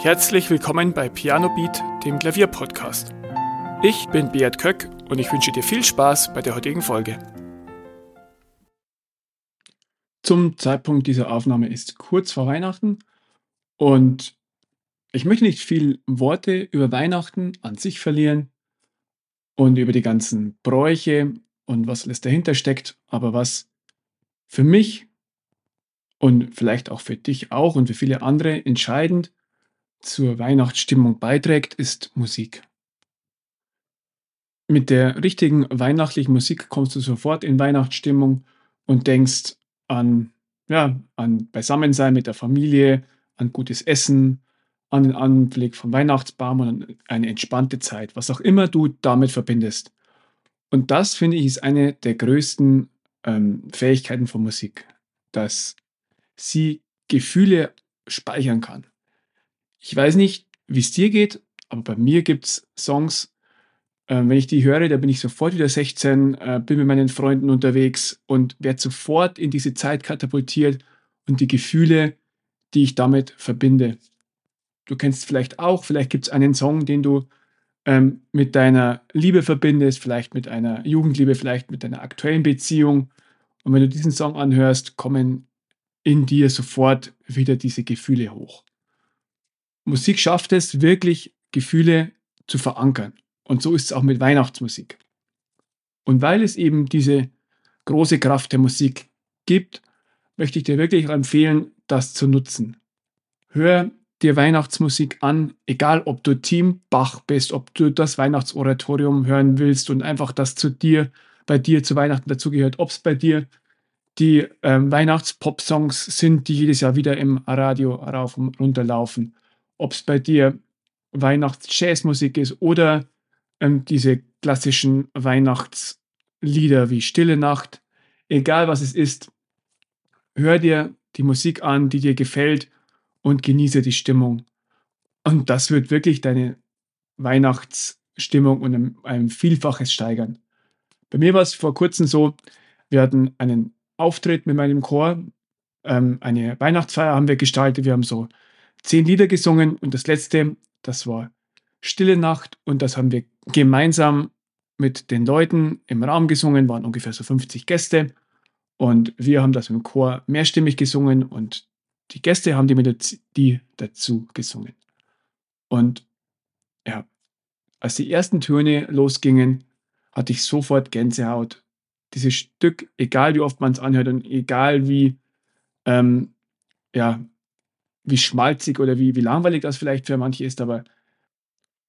Herzlich willkommen bei Piano Beat, dem Klavierpodcast. Ich bin Beat Köck und ich wünsche dir viel Spaß bei der heutigen Folge. Zum Zeitpunkt dieser Aufnahme ist kurz vor Weihnachten und ich möchte nicht viel Worte über Weihnachten an sich verlieren und über die ganzen Bräuche und was alles dahinter steckt, aber was für mich und vielleicht auch für dich auch und für viele andere entscheidend zur Weihnachtsstimmung beiträgt, ist Musik. Mit der richtigen weihnachtlichen Musik kommst du sofort in Weihnachtsstimmung und denkst an, ja, an Beisammensein mit der Familie, an gutes Essen, an den Anblick vom Weihnachtsbaum und an eine entspannte Zeit, was auch immer du damit verbindest. Und das, finde ich, ist eine der größten ähm, Fähigkeiten von Musik, dass sie Gefühle speichern kann. Ich weiß nicht, wie es dir geht, aber bei mir gibt es Songs, äh, wenn ich die höre, da bin ich sofort wieder 16, äh, bin mit meinen Freunden unterwegs und werde sofort in diese Zeit katapultiert und die Gefühle, die ich damit verbinde. Du kennst vielleicht auch, vielleicht gibt es einen Song, den du ähm, mit deiner Liebe verbindest, vielleicht mit einer Jugendliebe, vielleicht mit deiner aktuellen Beziehung. Und wenn du diesen Song anhörst, kommen in dir sofort wieder diese Gefühle hoch. Musik schafft es wirklich, Gefühle zu verankern. Und so ist es auch mit Weihnachtsmusik. Und weil es eben diese große Kraft der Musik gibt, möchte ich dir wirklich empfehlen, das zu nutzen. Hör dir Weihnachtsmusik an, egal ob du Team Bach bist, ob du das Weihnachtsoratorium hören willst und einfach das zu dir, bei dir zu Weihnachten dazugehört, ob es bei dir die ähm, Weihnachtspop-Songs sind, die jedes Jahr wieder im Radio rauf und runter laufen ob es bei dir Weihnachts-Jazzmusik ist oder ähm, diese klassischen Weihnachtslieder wie Stille Nacht, egal was es ist, hör dir die Musik an, die dir gefällt und genieße die Stimmung. Und das wird wirklich deine Weihnachtsstimmung um ein Vielfaches steigern. Bei mir war es vor kurzem so, wir hatten einen Auftritt mit meinem Chor, ähm, eine Weihnachtsfeier haben wir gestaltet, wir haben so zehn Lieder gesungen und das letzte, das war Stille Nacht und das haben wir gemeinsam mit den Leuten im Raum gesungen, waren ungefähr so 50 Gäste und wir haben das im Chor mehrstimmig gesungen und die Gäste haben die Melodie dazu gesungen. Und ja, als die ersten Töne losgingen, hatte ich sofort Gänsehaut. Dieses Stück, egal wie oft man es anhört und egal wie ähm, ja, wie schmalzig oder wie, wie langweilig das vielleicht für manche ist, aber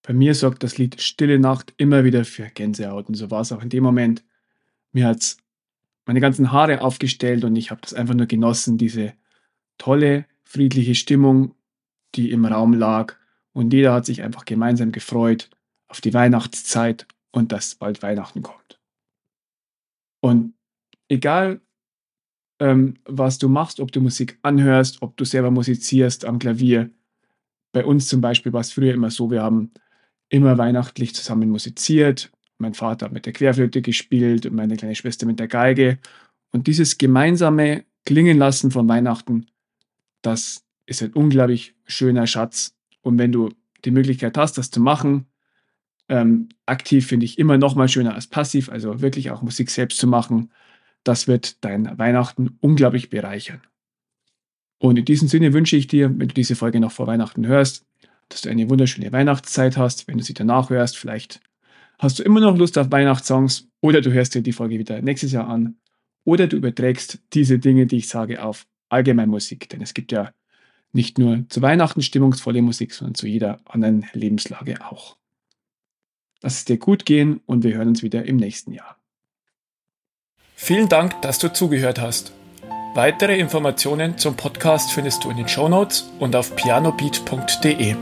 bei mir sorgt das Lied Stille Nacht immer wieder für Gänsehaut. Und so war es auch in dem Moment. Mir hat es meine ganzen Haare aufgestellt und ich habe das einfach nur genossen, diese tolle, friedliche Stimmung, die im Raum lag. Und jeder hat sich einfach gemeinsam gefreut auf die Weihnachtszeit und dass bald Weihnachten kommt. Und egal, ähm, was du machst, ob du Musik anhörst, ob du selber musizierst am Klavier. Bei uns zum Beispiel war es früher immer so, wir haben immer weihnachtlich zusammen musiziert. Mein Vater hat mit der Querflöte gespielt und meine kleine Schwester mit der Geige. Und dieses gemeinsame Klingen lassen von Weihnachten, das ist ein unglaublich schöner Schatz. Und wenn du die Möglichkeit hast, das zu machen, ähm, aktiv finde ich immer noch mal schöner als passiv, also wirklich auch Musik selbst zu machen, das wird dein Weihnachten unglaublich bereichern. Und in diesem Sinne wünsche ich dir, wenn du diese Folge noch vor Weihnachten hörst, dass du eine wunderschöne Weihnachtszeit hast. Wenn du sie danach hörst, vielleicht hast du immer noch Lust auf Weihnachtssongs oder du hörst dir die Folge wieder nächstes Jahr an oder du überträgst diese Dinge, die ich sage, auf Allgemeinmusik. Denn es gibt ja nicht nur zu Weihnachten stimmungsvolle Musik, sondern zu jeder anderen Lebenslage auch. Lass es dir gut gehen und wir hören uns wieder im nächsten Jahr. Vielen Dank, dass du zugehört hast. Weitere Informationen zum Podcast findest du in den Show Notes und auf pianobeat.de.